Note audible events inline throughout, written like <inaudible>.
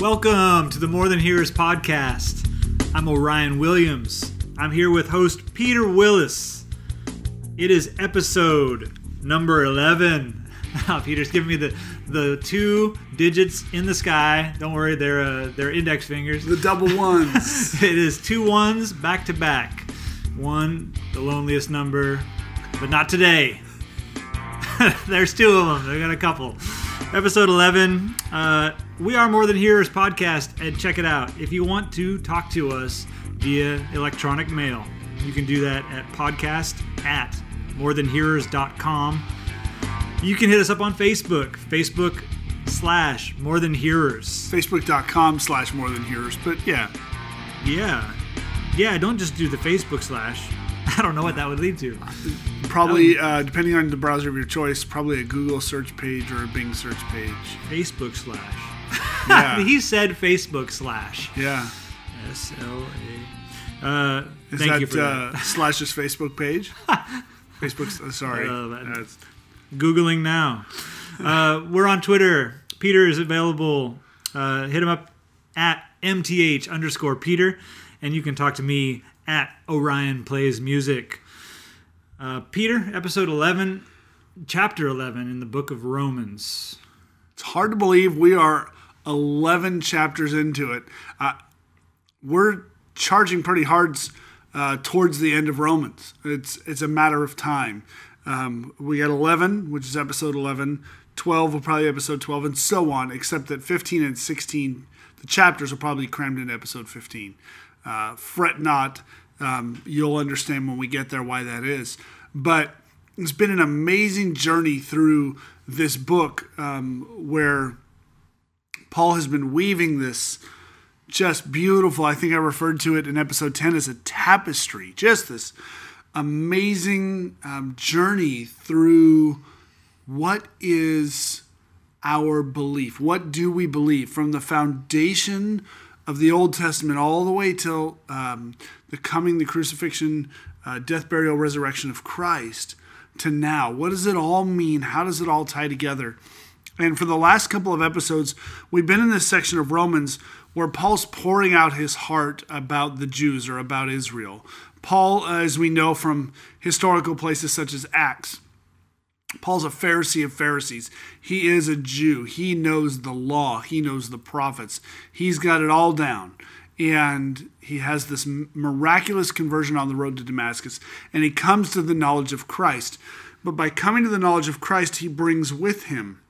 Welcome to the More Than Hearers podcast. I'm Orion Williams. I'm here with host Peter Willis. It is episode number 11. Now, <laughs> Peter's giving me the, the two digits in the sky. Don't worry, they're, uh, they're index fingers. The double <laughs> ones. It is two ones back to back. One, the loneliest number, but not today. <laughs> There's two of them. They got a couple. Episode 11. Uh, we are More Than Hearers podcast, and check it out. If you want to talk to us via electronic mail, you can do that at podcast at morethanhearers.com. You can hit us up on Facebook, Facebook slash More Than Hearers. Facebook.com slash more than hearers. But yeah, Yeah. Yeah, don't just do the Facebook slash. <laughs> I don't know what that would lead to. probably, uh, depending on the browser of your choice, probably a Google search page or a Bing search page. Facebook slash. <laughs> Yeah. he said Facebook slash. Yeah. S L A. Uh, Is thank that, you for uh, that. Slash's Facebook page? <laughs> Facebook, uh, sorry. That's- Googling now. Uh, we're on Twitter. Peter is available. Uh, hit him up at MTH underscore Peter. And you can talk to me at Orion Plays Music. Uh, Peter, episode 11, chapter 11 in the book of Romans. it's hard to believe we are 11 chapters into it. Uh, we're charging pretty hard uh, towards the end of Romans. It's it's a matter of time. Um, we got 11, which is episode 11. 12 will probably episode 12, and so on. Except that 15 and 16, the chapters are probably crammed into episode 15. Uh, fret not. Um, you'll understand when we get there why that is. But it's been an amazing journey through this book um, where Paul has been weaving this just beautiful. I think I referred to it in episode 10 as a tapestry, just this amazing um, journey through what is our belief? What do we believe from the foundation of the Old Testament all the way till um, the coming, the crucifixion, uh, death, burial, resurrection of Christ to now? What does it all mean? How does it all tie together? And for the last couple of episodes, we've been in this section of Romans where Paul's pouring out his heart about the Jews or about Israel. Paul, uh, as we know from historical places such as Acts, Paul's a Pharisee of Pharisees. He is a Jew. He knows the law. He knows the prophets. He's got it all down. And he has this miraculous conversion on the road to Damascus. And he comes to the knowledge of Christ. But by coming to the knowledge of Christ, he brings with him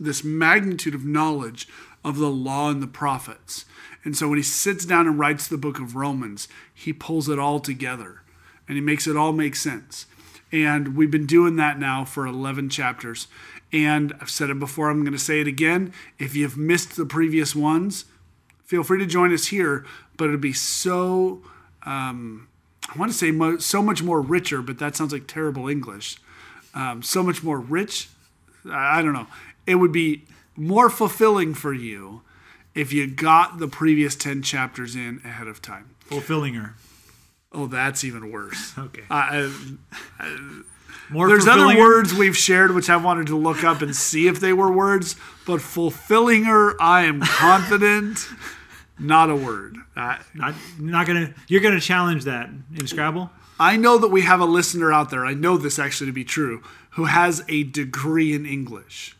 this magnitude of knowledge of the law and the prophets. And so when he sits down and writes the book of Romans, he pulls it all together and he makes it all make sense. And we've been doing that now for 11 chapters. And I've said it before, I'm going to say it again. If you've missed the previous ones, feel free to join us here. But it'll be so, um, I want to say mo- so much more richer, but that sounds like terrible English. Um, so much more rich. I I don't know. It would be more fulfilling for you if you got the previous 10 chapters in ahead of time. Fulfilling her. Oh, that's even worse. <laughs> Okay. Uh, More there's other words we've shared which I wanted to look up and see if they were words, but fulfilling her, I am confident, not a word. Uh, Not, not gonna. You're gonna challenge that in Scrabble. I know that we have a listener out there, I know this actually to be true, who has a degree in English.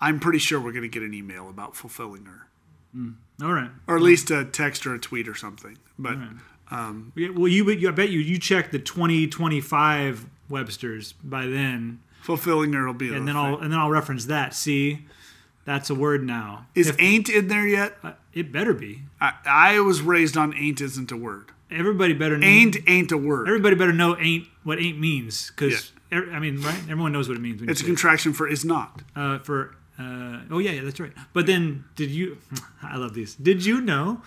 I'm pretty sure we're going to get an email about fulfilling her, All right. or at least a text or a tweet or something. But Yeah, Well, you, you I bet you you check the 2025 Webster's by then, fulfilling her will be. and then thing. I'll and then I'll reference that. See, that's a word now. is If- ain't in there yet? uh, it better be. I, I was raised on ain't isn't a word. Everybody better know. Ain't ain't a word. Everybody better know ain't what ain't means because I mean right. Everyone knows what it means. When It's a say it. contraction for is not. uh, for. Uh, oh yeah, yeah, that's right. But then, did you? <laughs> I love these. Did you know?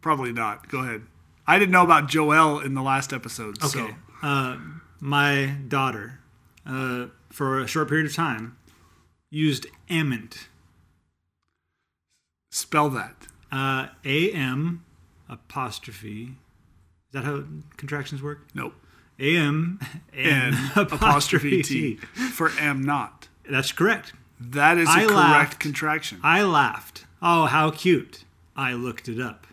Probably not. Go ahead. I didn't know about Joel in the last episode. Okay. So Uh, my daughter, uh, for a short period of time, used ament. spell that. Uh, A M apostrophe. Is that how contractions work? Nope. A M <laughs> And apostrophe T for am not. That's correct. That is a I correct laughed. contraction. I laughed Oh, how cute. I looked it up.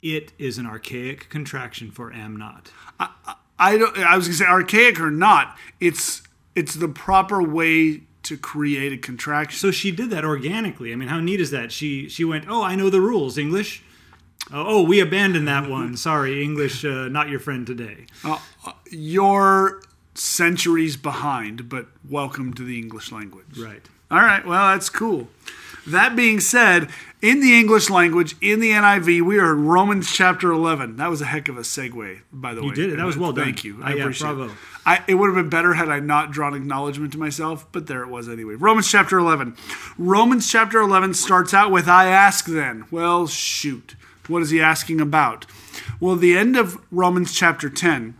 It is an archaic contraction for am not. I don't. I was gonna say archaic or not. It's it's the proper way to create a contraction. So she did that organically. I mean, how neat is that? She she went, "Oh, I know the rules, English." Oh, oh we abandoned that one. Sorry, English, uh, not your friend today. Uh, you're centuries behind, but welcome to the English language. Right. All right. Well, that's cool. That being said, in the English language, in the NIV, we are in Romans chapter 11. That was a heck of a segue, by the way. You did it. That was well done. Thank you. I Uh, yeah, appreciate bravo. it. I, it would have been better had I not drawn acknowledgement to myself, but there it was anyway. Romans chapter 11. Romans chapter 11 starts out with, I ask then. Well, shoot. What is he asking about? Well, the end of Romans chapter 10,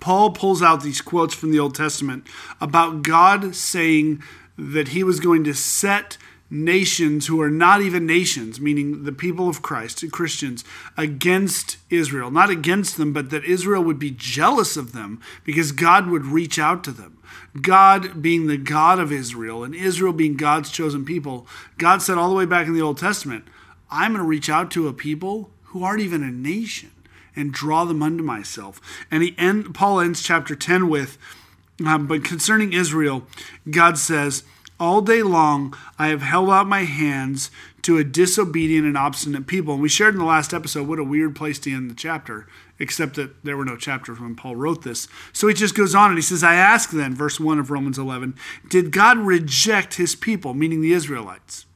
Paul pulls out these quotes from the Old Testament about God saying that he was going to set nations who are not even nations, meaning the people of Christ, Christians, against Israel. Not against them, but that Israel would be jealous of them because God would reach out to them. God being the God of Israel and Israel being God's chosen people, God said all the way back in the Old Testament, I'm going to reach out to a people who aren't even a nation and draw them unto myself. And he end, Paul ends chapter 10 with, um, but concerning Israel, God says, all day long I have held out my hands to a disobedient and obstinate people. And we shared in the last episode what a weird place to end the chapter, except that there were no chapters when Paul wrote this. So he just goes on and he says, I ask then, verse 1 of Romans 11, did God reject his people, meaning the Israelites?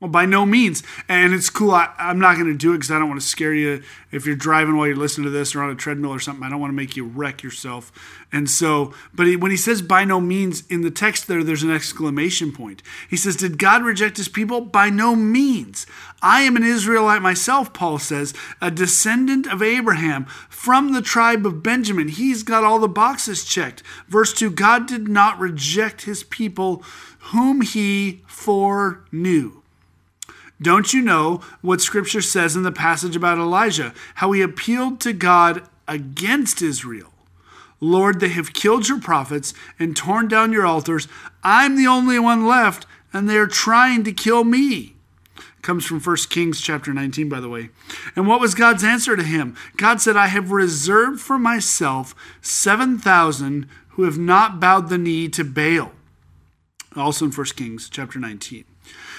Well, by no means. And it's cool. I, I'm not going to do it because I don't want to scare you if you're driving while you're listening to this or on a treadmill or something. I don't want to make you wreck yourself. And so, but he, when he says by no means in the text there, there's an exclamation point. He says, Did God reject his people? By no means. I am an Israelite myself, Paul says, a descendant of Abraham from the tribe of Benjamin. He's got all the boxes checked. Verse 2 God did not reject his people whom he foreknew. Don't you know what scripture says in the passage about Elijah? How he appealed to God against Israel. Lord, they have killed your prophets and torn down your altars. I'm the only one left, and they are trying to kill me. Comes from 1 Kings chapter 19, by the way. And what was God's answer to him? God said, I have reserved for myself 7,000 who have not bowed the knee to Baal. Also in 1 Kings chapter 19.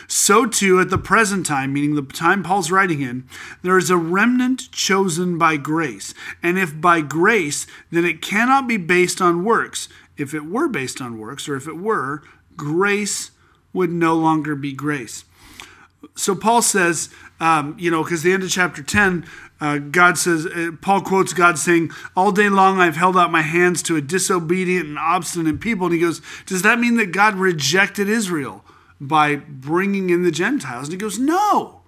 So too, at the present time, meaning the time Paul's writing in, there is a remnant chosen by grace. And if by grace, then it cannot be based on works. If it were based on works, or if it were, grace would no longer be grace. So Paul says, um, you know, because the end of chapter 10, uh, God says, uh, Paul quotes God saying, All day long I've held out my hands to a disobedient and obstinate people. And he goes, Does that mean that God rejected Israel? By bringing in the Gentiles. And he goes, No.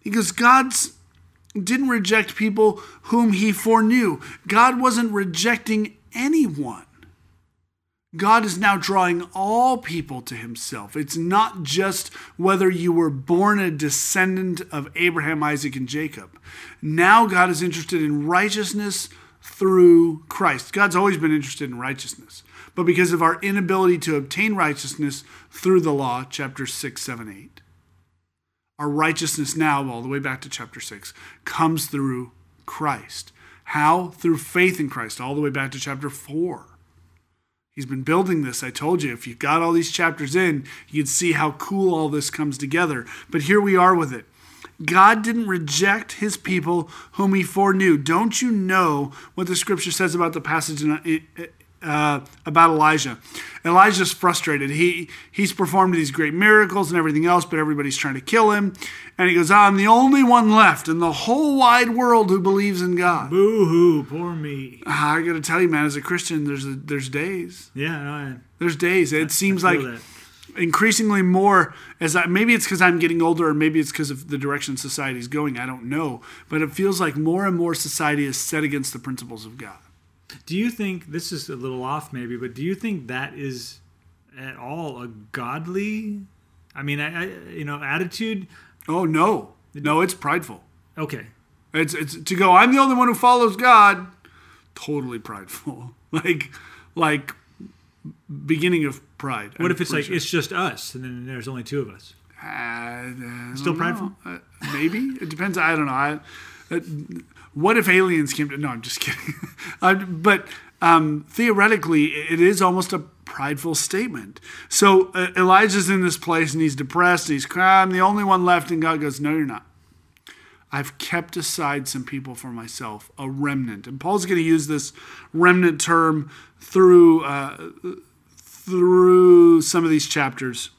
He goes, God's didn't reject people whom he foreknew. God wasn't rejecting anyone. God is now drawing all people to himself. It's not just whether you were born a descendant of Abraham, Isaac, and Jacob. Now God is interested in righteousness through Christ. God's always been interested in righteousness. But because of our inability to obtain righteousness through the law, chapter 6, 7, 8, our righteousness now, all the way back to chapter 6, comes through Christ. How? Through faith in Christ, all the way back to chapter 4. He's been building this. I told you, if you got all these chapters in, you'd see how cool all this comes together. But here we are with it. God didn't reject his people whom he foreknew. Don't you know what the scripture says about the passage in, uh, about Elijah. Elijah's frustrated. He he's performed these great miracles and everything else, but everybody's trying to kill him. And he goes, "I'm the only one left in the whole wide world who believes in God." Boo hoo, poor me. I got to tell you, man, as a Christian, there's a, there's days. Yeah, no, I, There's days. It seems I like that. increasingly more as I, maybe it's because I'm getting older, or maybe it's because of the direction society's going. I don't know, but it feels like more and more society is set against the principles of God. Do you think this is a little off, maybe, but do you think that is at all a godly? I mean, I, I you know, attitude. Oh no, no, it's prideful. Okay, It's it's to go. I'm the only one who follows God. Totally prideful. <laughs> Like like beginning of pride. what I'm if it's like sure. it's just us, and then there's only two of us? Uh, Still prideful? Uh, maybe it depends. I don't know. I, uh, what if aliens came to? No, I'm just kidding. <laughs> uh, but um, theoretically, it is almost a prideful statement. So uh, Elijah's in this place and he's depressed. And he's crying. I'm the only one left, and God goes, "No, you're not." I've kept aside some people for myself, a remnant. And Paul's going to use this remnant term through uh, through some of these chapters.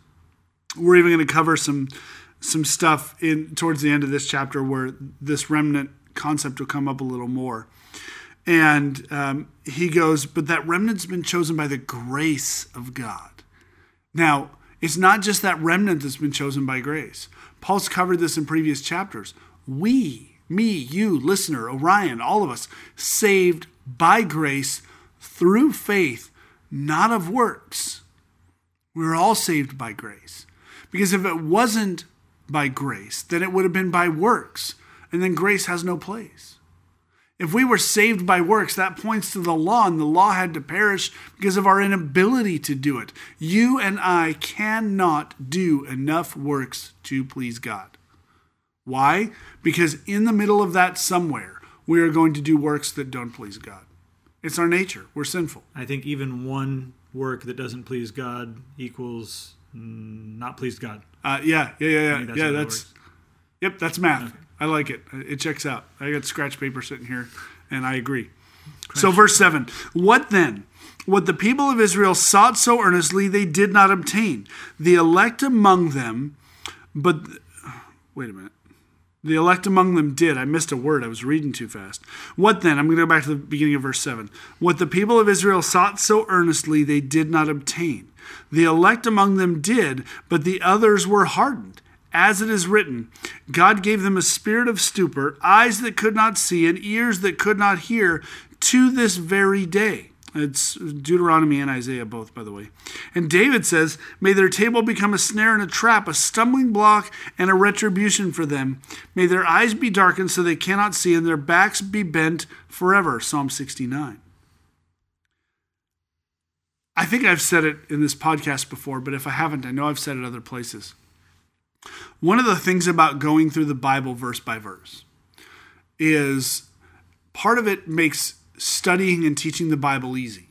We're even going to cover some some stuff in towards the end of this chapter where this remnant concept will come up a little more. And um, he goes, but that remnant's been chosen by the grace of God. Now, it's not just that remnant that's been chosen by grace. Paul's covered this in previous chapters. We, me, you, listener, Orion, all of us, saved by grace through faith, not of works. We're all saved by grace. Because if it wasn't by grace, then it would have been by works. And then grace has no place. If we were saved by works, that points to the law, and the law had to perish because of our inability to do it. You and I cannot do enough works to please God. Why? Because in the middle of that somewhere, we are going to do works that don't please God. It's our nature. We're sinful. I think even one work that doesn't please God equals not pleased God. Uh, yeah, yeah, yeah, yeah. that's yeah, that's. Yep, that's math. I like it. It checks out. I got scratch paper sitting here, and I agree. So, verse 7 What then? What the people of Israel sought so earnestly, they did not obtain. The elect among them, but. Wait a minute. The elect among them did. I missed a word. I was reading too fast. What then? I'm going to go back to the beginning of verse 7. What the people of Israel sought so earnestly, they did not obtain. The elect among them did, but the others were hardened. As it is written, God gave them a spirit of stupor, eyes that could not see, and ears that could not hear, to this very day. It's Deuteronomy and Isaiah, both, by the way. And David says, May their table become a snare and a trap, a stumbling block and a retribution for them. May their eyes be darkened so they cannot see, and their backs be bent forever. Psalm 69. I think I've said it in this podcast before, but if I haven't, I know I've said it other places. One of the things about going through the Bible verse by verse is part of it makes studying and teaching the Bible easy.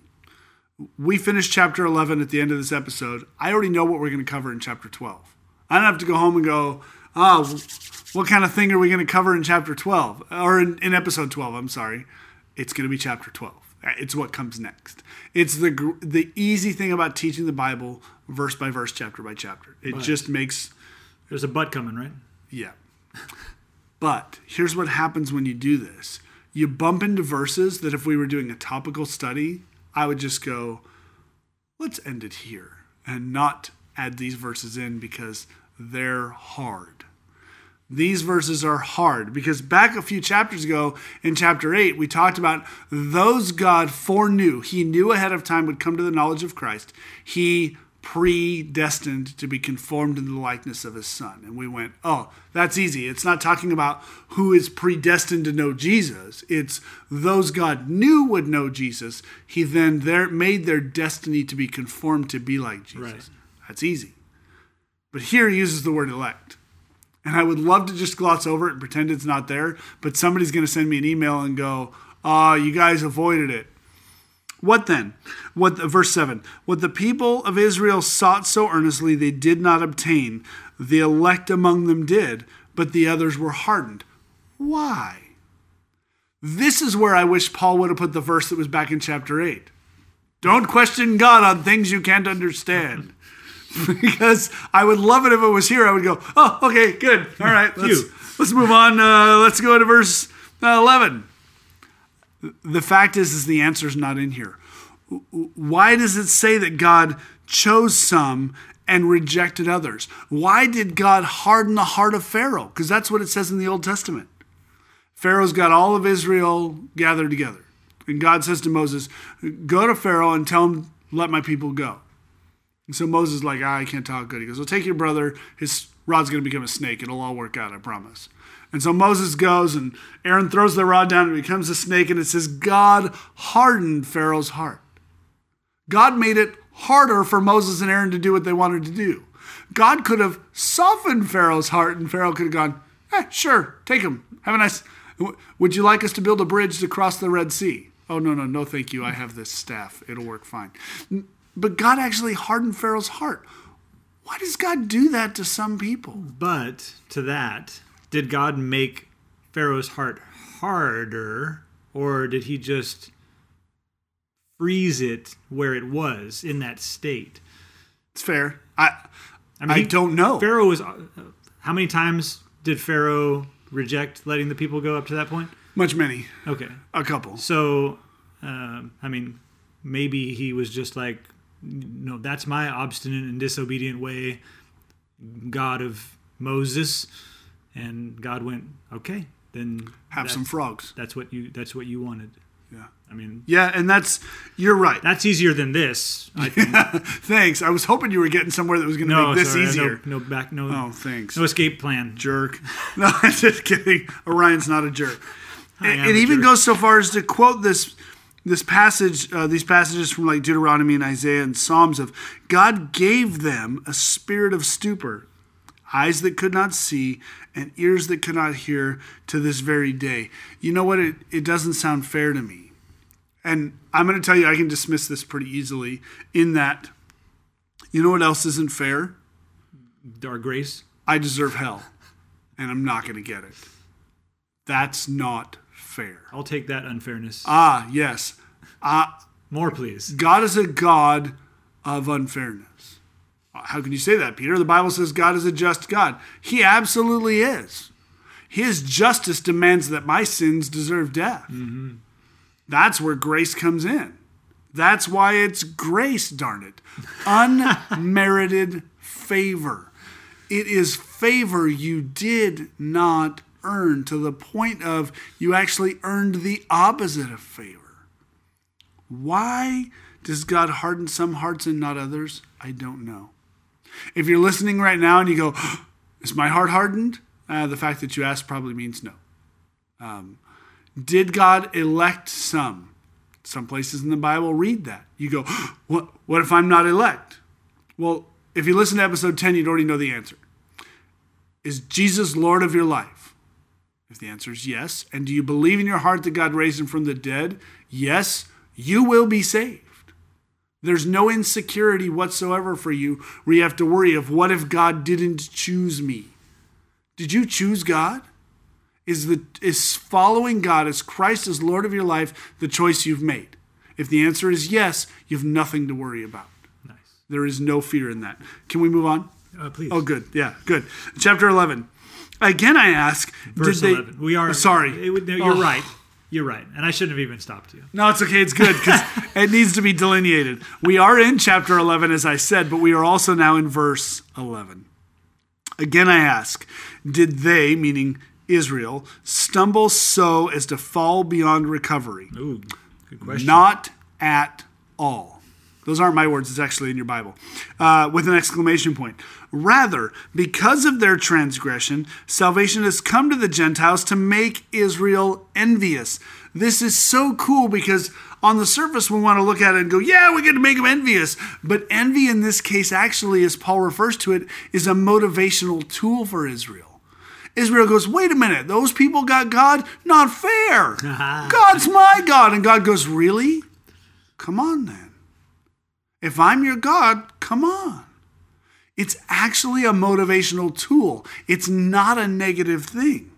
We finished chapter 11 at the end of this episode. I already know what we're going to cover in chapter 12. I don't have to go home and go, oh, what kind of thing are we going to cover in chapter 12? Or in, in episode 12, I'm sorry. It's going to be chapter 12. It's what comes next. It's the the easy thing about teaching the Bible verse by verse, chapter by chapter. It But- just makes There's a butt coming, right? yeah. <laughs> But here's what happens when you do this you bump into verses that if we were doing a topical study, I would just go, let's end it here and not add these verses in because they're hard. These verses are hard because back a few chapters ago in chapter 8, we talked about those God foreknew. He knew ahead of time would come to the knowledge of Christ. He predestined to be conformed into the likeness of his son. And we went, oh, that's easy. It's not talking about who is predestined to know Jesus. It's those God knew would know Jesus. He then there made their destiny to be conformed to be like Jesus. Right. That's easy. But here he uses the word elect. And I would love to just gloss over it and pretend it's not there, but somebody's going to send me an email and go, ah, you guys avoided it. What then? What verse 7. What the people of Israel sought so earnestly they did not obtain. The elect among them did, but the others were hardened. Why? This is where I wish Paul would have put the verse that was back in chapter 8. Don't question God on things you can't understand. <laughs> because I would love it if it was here. I would go, oh, okay, good. All right, let's, let's move on. Uh, let's go to verse uh, 11 the fact is is the answer is not in here. Why does it say that god chose some and rejected others? Why did god harden the heart of pharaoh? Because that's what it says in the old testament. Pharaoh's got all of israel gathered together. And god says to moses go to pharaoh and tell him let my people go. And so moses is like ah, i can't talk good. He goes well take your brother. His rod's going to become a snake. It'll all work out i promise and so Moses goes, and Aaron throws the rod down, and it becomes a snake. And it says, God hardened Pharaoh's heart. God made it harder for Moses and Aaron to do what they wanted to do. God could have softened Pharaoh's heart, and Pharaoh could have gone, eh, sure, take him. Have a nice. Would you like us to build a bridge to cross the Red Sea? Oh, no, no, no, thank you. I have this staff. It'll work fine. But God actually hardened Pharaoh's heart. Why does God do that to some people? But to that, did God make Pharaoh's heart harder, or did he just freeze it where it was in that state? It's fair. I I mean, I he- don't know. Pharaoh was. How many times did Pharaoh reject letting the people go up to that point? Much many. Okay. A couple. So, um, I mean, maybe he was just like, no, that's my obstinate and disobedient way, God of Moses, and God went, okay, then Have some frogs. That's what you. That's what you wanted. Yeah. I mean, Yeah, and that's you're right. that's easier than this. I think. <laughs> Thanks. I was hoping you were getting somewhere that was going to no, make this sorry, easier. No, no back. No. Oh, thanks. No escape plan. jerk. <laughs> No, I'm just kidding. Orion's not a jerk. I It, it a even jerk. goes so far as to quote this this passage, uh, these passages from like Deuteronomy and Isaiah and Psalms of God gave them a spirit of stupor, eyes that could not see and ears that could not hear to this very day. You know what? It, it doesn't sound fair to me. And I'm going to tell you, I can dismiss this pretty easily in that, you know what else isn't fair? Our grace. I deserve hell, and I'm not going to get it. That's not fair. I'll take that unfairness. Ah, yes. Ah, More, please. God is a God of unfairness. How can you say that, Peter? The Bible says God is a just God. He absolutely is. His justice demands that my sins deserve death. Mm-hmm. That's where grace comes in. That's why it's grace, darn it. Unmerited <laughs> favor. It is favor you did not earn to the point of you actually earned the opposite of favor. Why does God harden some hearts and not others? I don't know. If you're listening right now and you go, <gasps> Is my heart hardened? Uh, the fact that you asked probably means no. Um, did God elect some? Some places in the Bible read that. You go, <gasps> what, what if I'm not elect? Well, if you listen to episode 10, you'd already know the answer. Is Jesus Lord of your life? If the answer is yes, and do you believe in your heart that God raised him from the dead? Yes, you will be saved. There's no insecurity whatsoever for you where you have to worry of what if God didn't choose me? Did you choose God? Is the is following God as Christ as Lord of your life the choice you've made? If the answer is yes, you have nothing to worry about. Nice. There is no fear in that. Can we move on? Uh, please. Oh, good. Yeah, good. Chapter 11. Again, I ask, Verse did they? 11. We are sorry. It, no, you're Oh. right. You're right. And I shouldn't have even stopped you. No, it's okay. It's good because <laughs> it needs to be delineated. We are in chapter 11, as I said, but we are also now in verse 11. Again, I ask, did they, meaning Israel, stumble so as to fall beyond recovery? Ooh, good question. Not at all. Those aren't my words, it's actually in your Bible. Uh, with an exclamation point. Rather, because of their transgression, salvation has come to the Gentiles to make Israel envious. This is so cool because on the surface we want to look at it and go, yeah, we get to make them envious. But envy in this case, actually, as Paul refers to it, is a motivational tool for Israel. Israel goes, wait a minute, those people got God? Not fair. <laughs> God's my God. And God goes, really? Come on then. If I'm your God, come on. It's actually a motivational tool, it's not a negative thing.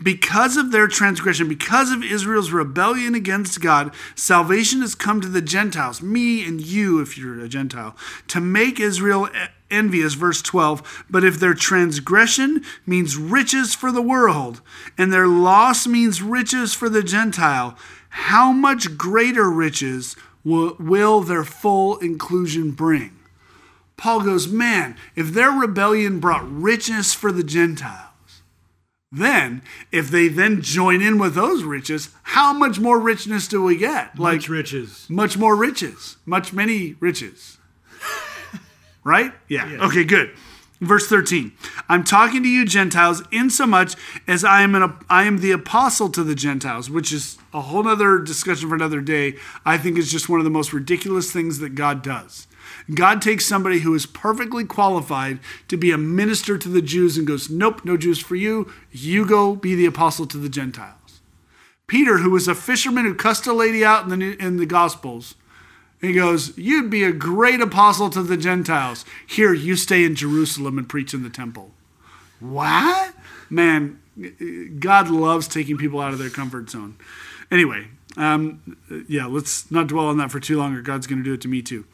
Because of their transgression, because of Israel's rebellion against God, salvation has come to the Gentiles, me and you, if you're a Gentile, to make Israel envious. Verse 12. But if their transgression means riches for the world, and their loss means riches for the Gentile, how much greater riches will, will their full inclusion bring? Paul goes, Man, if their rebellion brought richness for the Gentiles, then if they then join in with those riches, how much more richness do we get? Much riches. much more riches, much many riches. <laughs> right? Yeah. Yeah. Okay, good. Verse 13, I'm talking to you Gentiles insomuch as I am an I am the apostle to the Gentiles, which is a whole other discussion for another day. I think is just one of the most ridiculous things that God does. God takes somebody who is perfectly qualified to be a minister to the Jews and goes, Nope, no Jews for you. You go be the apostle to the Gentiles. Peter, who was a fisherman who cussed a lady out in the, in the Gospels, he goes, You'd be a great apostle to the Gentiles. Here, you stay in Jerusalem and preach in the temple. What? Man, God loves taking people out of their comfort zone. Anyway, um, yeah, let's not dwell on that for too long, or God's going to do it to me too.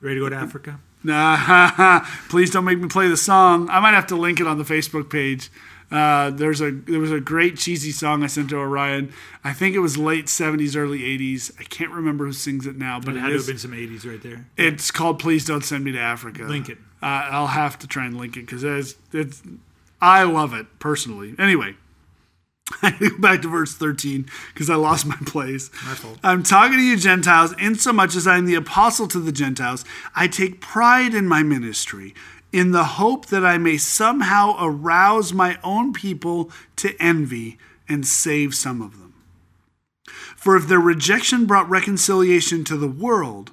Ready to go to Africa? Nah, <laughs> please don't make me play the song. I might have to link it on the Facebook page. Uh, there's a there was a great cheesy song I sent to Orion. I think it was late '70s, early '80s. I can't remember who sings it now, but It it had to have been some 80s right there. it's called "Please Don't Send Me to Africa." Link it. Uh, I'll have to try and link it because it's, it's I love it personally. Anyway, <laughs> I go back to verse 13 because I lost my place. My fault. I'm talking to you Gentiles, insomuch as I am the apostle to the Gentiles. I take pride in my ministry, in the hope that I may somehow arouse my own people to envy and save some of them. For if their rejection brought reconciliation to the world,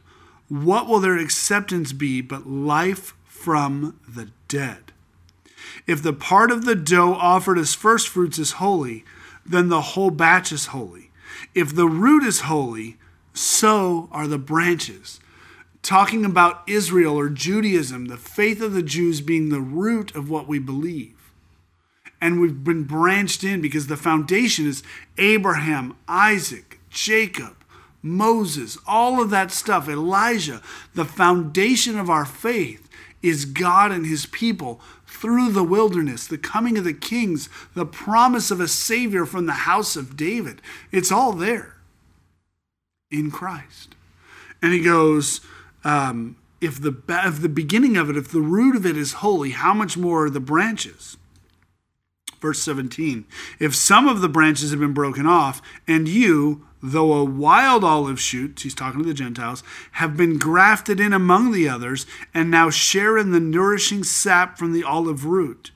what will their acceptance be but life from the dead? If the part of the dough offered as first fruits is holy, then the whole batch is holy. If the root is holy, so are the branches. Talking about Israel or Judaism, the faith of the Jews being the root of what we believe. And we've been branched in because the foundation is Abraham, Isaac, Jacob, Moses, all of that stuff, Elijah. The foundation of our faith is God and his people through the wilderness, the coming of the kings, the promise of a Savior from the house of David. It's all there in Christ. And he goes, um, if the if the beginning of it, if the root of it is holy, how much more are the branches? Verse 17 If some of the branches have been broken off, and you, though a wild olive shoot, he's talking to the Gentiles, have been grafted in among the others, and now share in the nourishing sap from the olive root,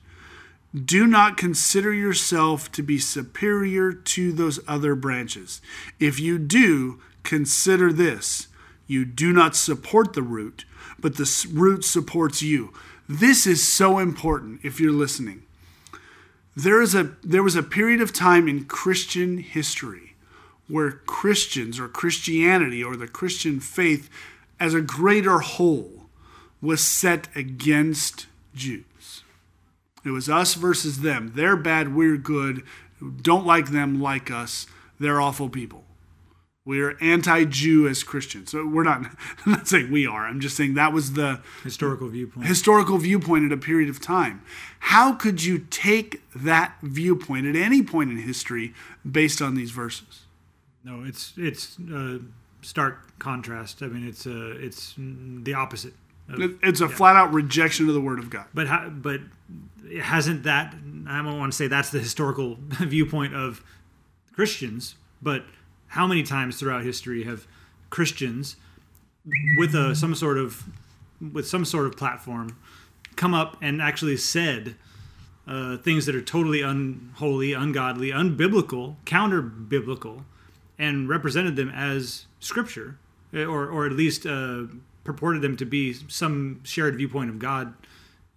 do not consider yourself to be superior to those other branches. If you do, consider this you do not support the root, but the root supports you. This is so important if you're listening. There, is a, there was a period of time in Christian history where Christians or Christianity or the Christian faith as a greater whole was set against Jews. It was us versus them. They're bad, we're good. Don't like them, like us. They're awful people. We're anti-Jew as Christians. So we're not. <laughs> I'm not saying we are. I'm just saying that was the Historical viewpoint. historical viewpoint at a period of time. How could you take that viewpoint at any point in history based on these verses? No, it's it's uh, stark contrast. I mean, it's uh, it's the opposite. of- It's a flat-out rejection of the Word of God. but how, but hasn't that? I don't want to say that's the historical <laughs> viewpoint of Christians, but how many times throughout history have Christians, with a some sort of with some sort of platform, come up and actually said uh, things that are totally unholy, ungodly, unbiblical, counter biblical, and represented them as scripture, eh, or or at least uh, purported them to be some shared viewpoint of God,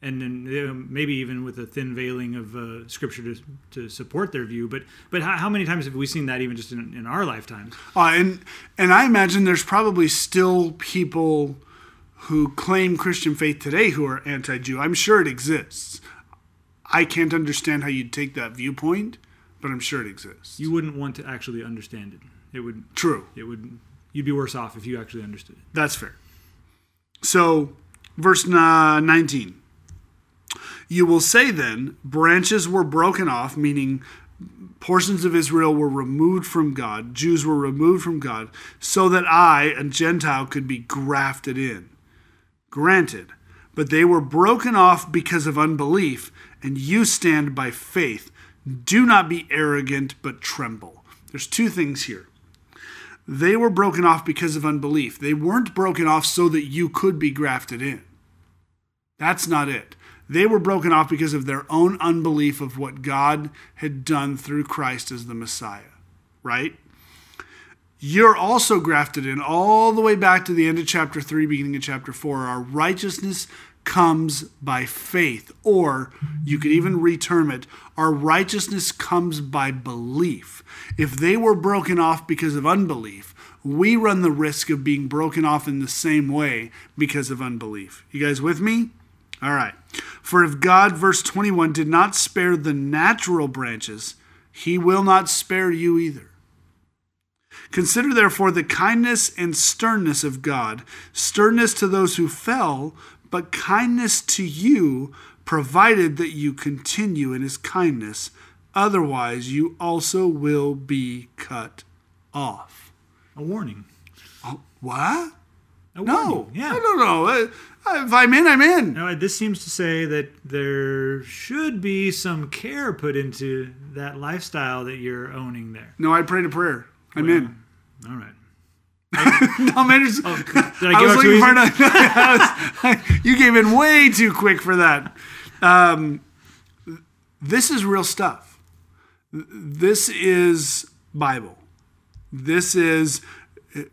and then maybe even with a thin veiling of uh, scripture to, to support their view. But but how, how many times have we seen that even just in, in our lifetimes? Uh, and and I imagine there's probably still people who claim Christian faith today who are anti-Jew. I'm sure it exists. I can't understand how you'd take that viewpoint, but I'm sure it exists. You wouldn't want to actually understand it. It would True. it would you'd be worse off if you actually understood it. That's fair. So, verse uh, 19. You will say then, branches were broken off, meaning portions of Israel were removed from God, Jews were removed from God, so that I, a Gentile, could be grafted in. Granted, but they were broken off because of unbelief, and you stand by faith. Do not be arrogant, but tremble. There's two things here. They were broken off because of unbelief. They weren't broken off so that you could be grafted in. That's not it. They were broken off because of their own unbelief of what God had done through Christ as the Messiah, right? You're also grafted in all the way back to the end of chapter 3, beginning of chapter 4. Our righteousness comes by faith, or you could even reterm it, our righteousness comes by belief. If they were broken off because of unbelief, we run the risk of being broken off in the same way because of unbelief. You guys with me? All right. For if God, verse 21, did not spare the natural branches, he will not spare you either. Consider therefore the kindness and sternness of God, sternness to those who fell, but kindness to you, provided that you continue in his kindness. Otherwise, you also will be cut off. A warning. Oh, what? A No. Yeah. I don't know. If I'm in, I'm in. Now, this seems to say that there should be some care put into that lifestyle that you're owning there. No, I prayed a prayer. I'm in. All right. <laughs> No, man, just- Did I I was looking for an, I was- you gave in way too quick for that. Um, this is real stuff. This is Bible. This is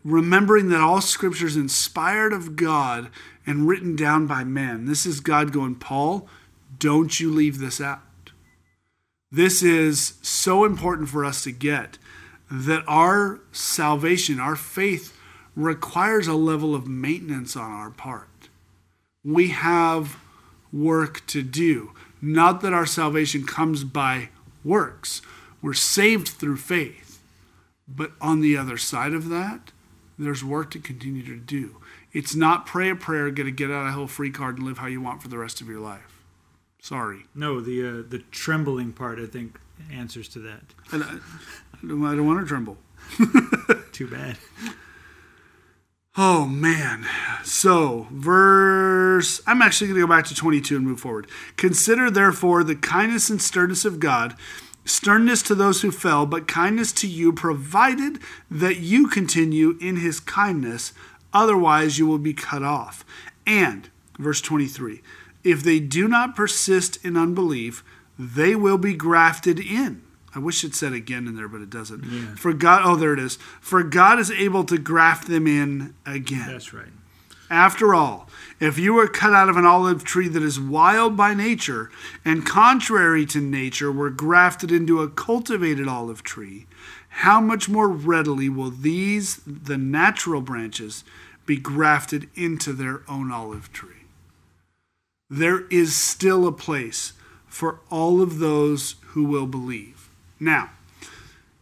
remembering that all scripture is inspired of God and written down by man. This is God going, Paul, don't you leave this out. This is so important for us to get that our salvation, our faith, requires a level of maintenance on our part. We have work to do. Not that our salvation comes by works, we're saved through faith. But on the other side of that, there's work to continue to do. It's not pray a prayer, get a get out of hell free card, and live how you want for the rest of your life. Sorry. No, the uh, the trembling part I think answers to that. I I don't, I don't want to tremble. <laughs> Too bad. Oh man. So, verse I'm actually going to go back to 22 and move forward. Consider therefore the kindness and sternness of God, sternness to those who fell, but kindness to you provided that you continue in his kindness, otherwise you will be cut off. And verse 23, if they do not persist in unbelief, they will be grafted in. I wish it said again in there, but it doesn't. Yeah. For God, oh, there it is. For God is able to graft them in again. That's right. After all, if you were cut out of an olive tree that is wild by nature and contrary to nature were grafted into a cultivated olive tree, how much more readily will these, the natural branches, be grafted into their own olive tree? There is still a place for all of those who will believe. Now,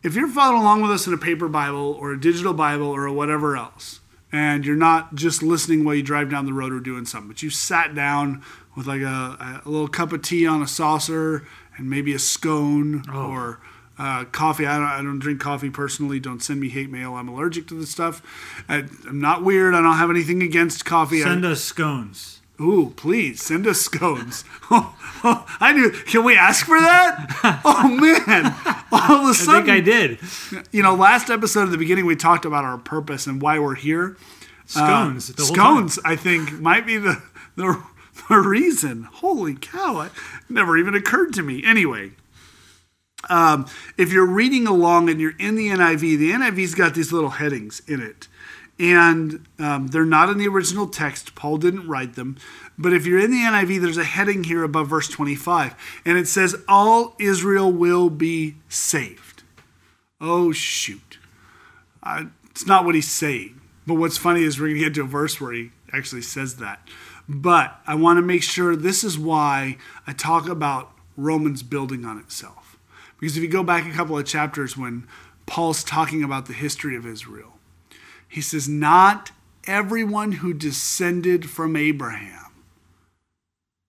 if you're following along with us in a paper Bible or a digital Bible or whatever else, and you're not just listening while you drive down the road or doing something, but you sat down with like a, a little cup of tea on a saucer and maybe a scone Oh. or uh, coffee. I don't, I don't drink coffee personally. Don't send me hate mail. I'm allergic to this stuff. I, I'm not weird. I don't have anything against coffee. I- Send us scones. Ooh, please send us scones. Oh, <laughs> oh, I knew. Can we ask for that? <laughs> Oh man! All of a sudden, I think I did. you know, last episode at the beginning we talked about our purpose and why we're here. Scones. Uh, the whole time. scones, I think, might be the, the the reason. Holy cow! It never even occurred to me. Anyway, um, if you're reading along and you're in the NIV, the NIV's got these little headings in it. And um, they're not in the original text. Paul didn't write them. But if you're in the NIV, there's a heading here above verse 25. And it says, All Israel will be saved. Oh, shoot. Uh, it's not what he's saying. But what's funny is we're going to get to a verse where he actually says that. But I want to make sure this is why I talk about Romans building on itself. Because if you go back a couple of chapters when Paul's talking about the history of Israel, he says, Not everyone who descended from Abraham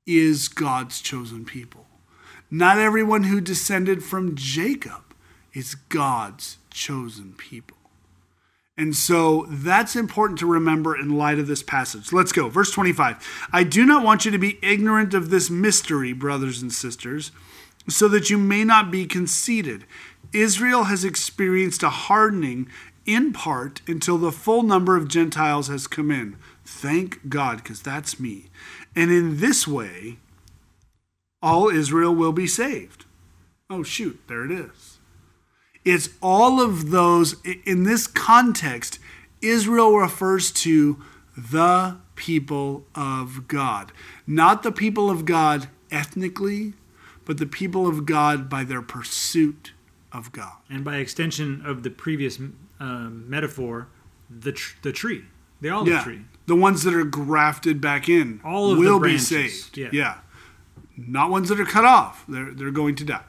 is God's chosen people. Not everyone who descended from Jacob is God's chosen people. And so that's important to remember in light of this passage. Let's go. Verse 25. I do not want you to be ignorant of this mystery, brothers and sisters, so that you may not be conceited. Israel has experienced a hardening in part until the full number of Gentiles has come in. Thank God, because that's me. And in this way, all Israel will be saved. Oh, shoot, there it is. It's all of those. In this context, Israel refers to the people of God. Not the people of God ethnically, but the people of God by their pursuit of God. And by extension of the previous uh, metaphor, the, tr- the tree, the olive yeah. tree. The ones that are grafted back in All of the will be saved. yeah. Not ones that are cut off. They're, they're going to die.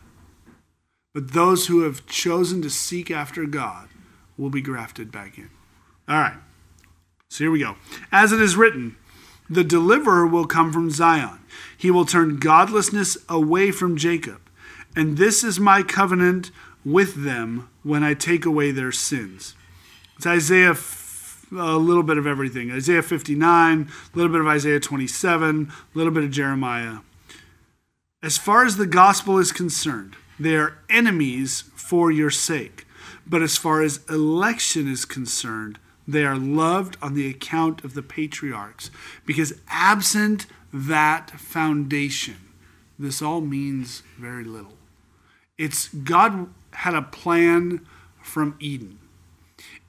But those who have chosen to seek after God will be grafted back in. All right. So here we go. As it is written, the deliverer will come from Zion. He will turn godlessness away from Jacob. And this is my covenant with them when I take away their sins. It's Isaiah, a little bit of everything. Isaiah 59, a little bit of Isaiah 27, a little bit of Jeremiah. As far as the gospel is concerned, they are enemies for your sake. But as far as election is concerned, they are loved on the account of the patriarchs. Because absent that foundation, this all means very little. It's God had a plan from Eden.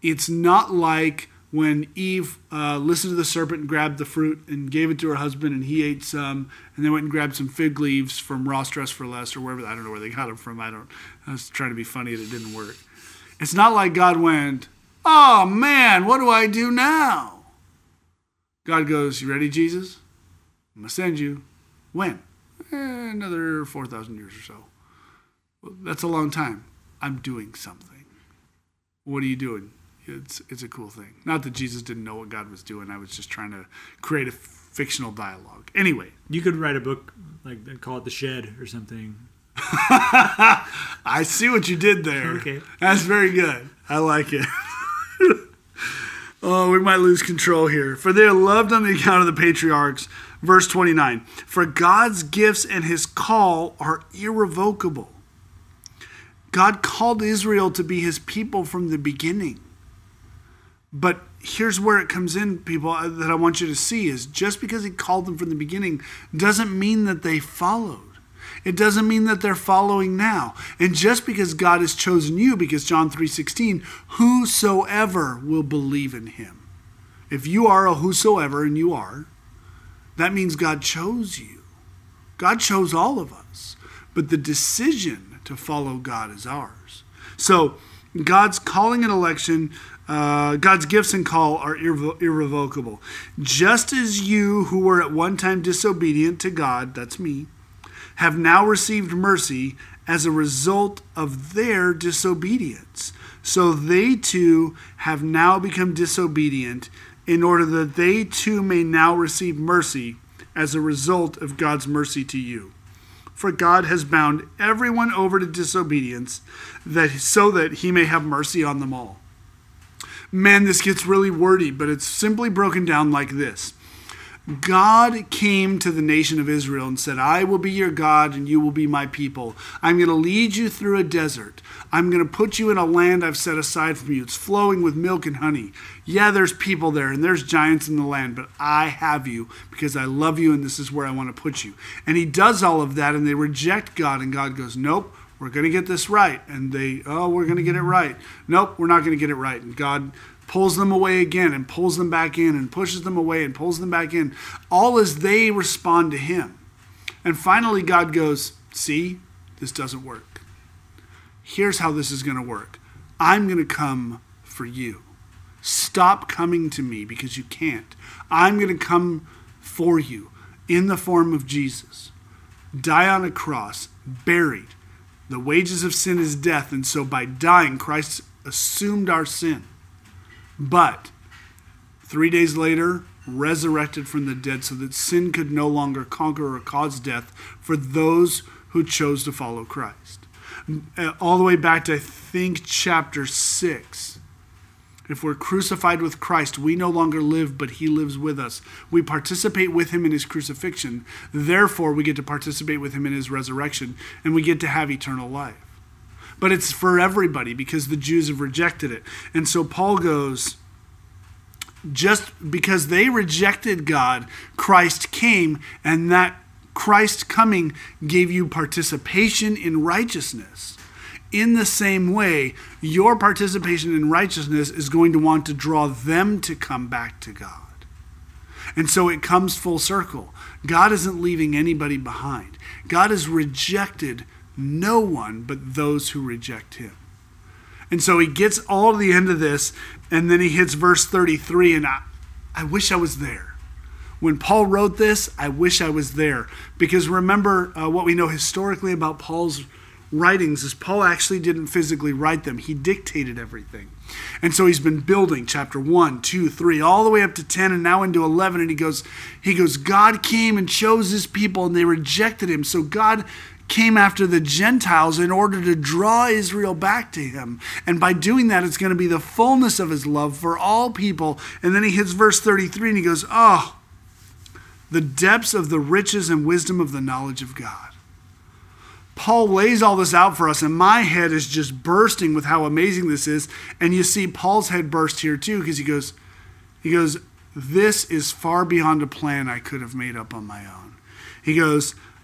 It's not like when Eve uh, listened to the serpent and grabbed the fruit and gave it to her husband, and he ate some, and then went and grabbed some fig leaves from Ross Dress for Less or wherever. I don't know where they got them from. I don't. I was trying to be funny and it didn't work. It's not like God went, "Oh man, what do I do now?" God goes, "You ready, Jesus? I'm gonna send you. When? Eh, another four thousand years or so. Well, that's a long time. I'm doing something. What are you doing? It's it's a cool thing. Not that Jesus didn't know what God was doing. I was just trying to create a fictional dialogue. Anyway, You could write a book like call it The Shed or something. <laughs> I see what you did there. Okay. That's very good. I like it. <laughs> oh, we might lose control here. For they are loved on the account of the patriarchs. Verse 29 For God's gifts and his call are irrevocable. God called Israel to be his people from the beginning. But here's where it comes in, people, uh, that I want you to see is just because he called them from the beginning doesn't mean that they followed. It doesn't mean that they're following now. And just because God has chosen you, because John 3:16, whosoever will believe in him. If you are a whosoever, and you are, that means God chose you. God chose all of us. But the decision to follow God is ours. So God's calling and election, uh, God's gifts and call are irrevo- irrevocable. Just as you who were at one time disobedient to God, that's me, have now received mercy as a result of their disobedience. So they too have now become disobedient in order that they too may now receive mercy as a result of God's mercy to you. For God has bound everyone over to disobedience that so that he may have mercy on them all. Man, this gets really wordy, but it's simply broken down like this. God came to the nation of Israel and said, I will be your God and you will be my people. I'm going to lead you through a desert. I'm going to put you in a land I've set aside for you. It's flowing with milk and honey. Yeah, there's people there and there's giants in the land, but I have you because I love you and this is where I want to put you. And he does all of that and they reject God, and God goes, Nope, we're going to get this right. And they, Oh, we're going to get it right. Nope, we're not going to get it right. And God pulls them away again and pulls them back in and pushes them away and pulls them back in, all as they respond to him. And finally, God goes, See, this doesn't work. Here's how this is going to work I'm going to come for you. Stop coming to me because you can't. I'm going to come for you in the form of Jesus. Die on a cross, buried. The wages of sin is death, and so by dying, Christ assumed our sin but three days later, resurrected from the dead so that sin could no longer conquer or cause death for those who chose to follow Christ. Uh, all the way back to, I think, chapter 6. If we're crucified with Christ, we no longer live, but he lives with us. We participate with him in his crucifixion. Therefore, we get to participate with him in his resurrection, and we get to have eternal life but it's for everybody because the Jews have rejected it. And so Paul goes, just because they rejected God, Christ came, and that Christ coming gave you participation in righteousness. In the same way, your participation in righteousness is going to want to draw them to come back to God. And so it comes full circle. God isn't leaving anybody behind. God has rejected no one but those who reject him. And so he gets all to the end of this, and then he hits verse 33, and I, I wish I was there. When Paul wrote this, I wish I was there. Because remember uh, what we know historically about Paul's writings is Paul actually didn't physically write them, he dictated everything. And so he's been building chapter 1, 2, 3, all the way up to 10 and now into 11 and he goes he goes God came and chose his people and they rejected him. So God came after the Gentiles in order to draw Israel back to him. And by doing that, it's going to be the fullness of his love for all people. And then he hits verse 33 and he goes, Oh, the depths of the riches and wisdom of the knowledge of God. Paul lays all this out for us, and my head is just bursting with how amazing this is. And you see Paul's head burst here too, because he goes, he goes, This is far beyond a plan I could have made up on my own. He goes,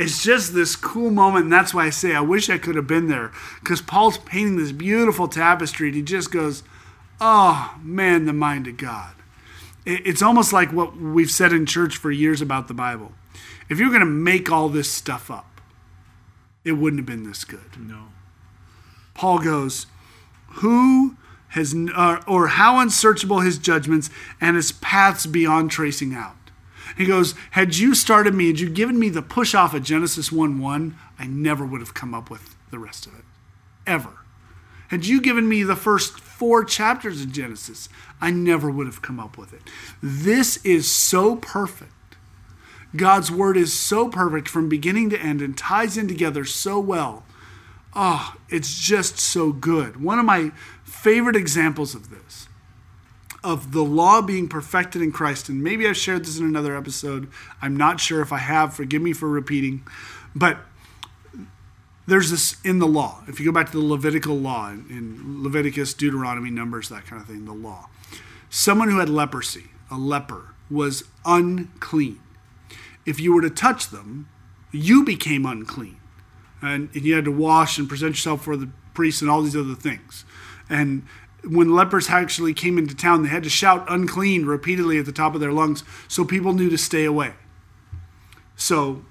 It's just this cool moment, and that's why I say I wish I could have been there. Because Paul's painting this beautiful tapestry, and he just goes, Oh man, the mind of God. It's almost like what we've said in church for years about the Bible. If you're going to make all this stuff up, it wouldn't have been this good. No. Paul goes, Who has, uh, or how unsearchable his judgments and his paths beyond tracing out. He goes, Had you started me, had you given me the push off of Genesis 1 1, I never would have come up with the rest of it. Ever. Had you given me the first four chapters of Genesis, I never would have come up with it. This is so perfect. God's word is so perfect from beginning to end and ties in together so well. Oh, it's just so good. One of my favorite examples of this, of the law being perfected in Christ, and maybe I've shared this in another episode. I'm not sure if I have. Forgive me for repeating. But there's this in the law. If you go back to the Levitical law, in, Leviticus, Deuteronomy, Numbers, that kind of thing, the law, someone who had leprosy, a leper, was unclean. If you were to touch them, you became unclean. And, and you had to wash and present yourself for the priest and all these other things. And when lepers actually came into town, they had to shout unclean repeatedly at the top of their lungs so people knew to stay away. So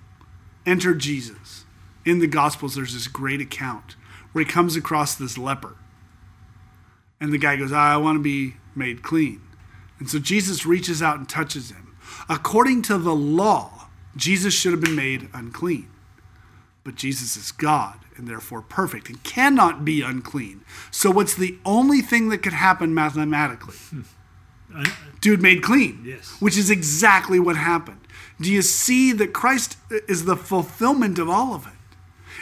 enter Jesus. In the Gospels, there's this great account where he comes across this leper. And the guy goes, I want to be made clean. And so Jesus reaches out and touches him. According to the law, Jesus should have been made unclean. But Jesus is God and therefore perfect and cannot be unclean. So, what's the only thing that could happen mathematically? Hmm. Dude made clean. Yes. Which is exactly what happened. Do you see that Christ is the fulfillment of all of it?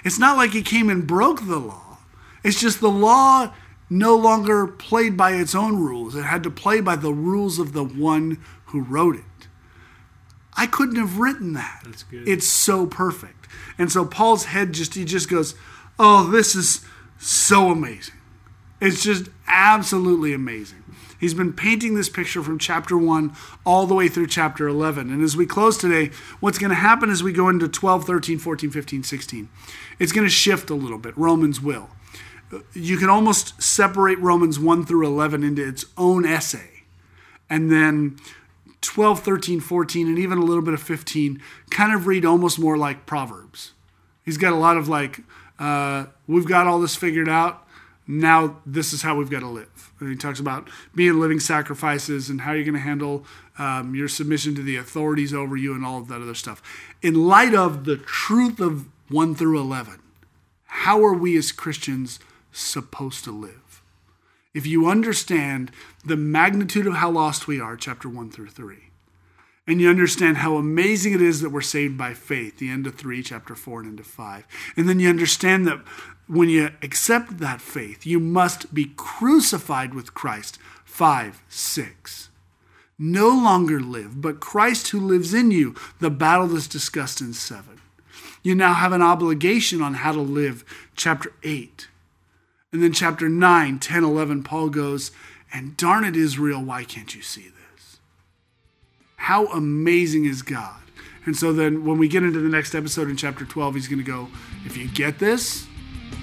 It's not like he came and broke the law, it's just the law no longer played by its own rules. It had to play by the rules of the one who wrote it. I couldn't have written that. That's good. It's so perfect. And so Paul's head just he just goes, "Oh, this is so amazing." It's just absolutely amazing. He's been painting this picture from chapter 1 all the way through chapter 11. And as we close today, what's going to happen as we go into 12, 13, 14, 15, 16, it's going to shift a little bit. Romans will. You can almost separate Romans 1 through 11 into its own essay. And then 12, 13, 14, and even a little bit of 15 kind of read almost more like Proverbs. He's got a lot of like, uh, we've got all this figured out. Now this is how we've got to live. And he talks about being living sacrifices and how you're going to handle um, your submission to the authorities over you and all of that other stuff. In light of the truth of 1 through 11, how are we as Christians supposed to live? If you understand the magnitude of how lost we are, chapter 1 through 3, And you understand how amazing it is that we're saved by faith, the end of 3, chapter 4, and into 5. And then you understand that when you accept that faith, you must be crucified with Christ. 5, 6. No longer live, but Christ who lives in you, the battle that's discussed in 7. You now have an obligation on how to live, chapter 8. And then chapter 9, 10, 11, Paul goes, And darn it, Israel, why can't you see this? How amazing is God? And so then when we get into the next episode in chapter 12, he's going to go, If you get this,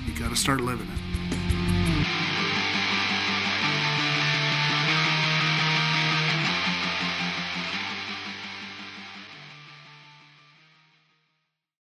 you got to start living it.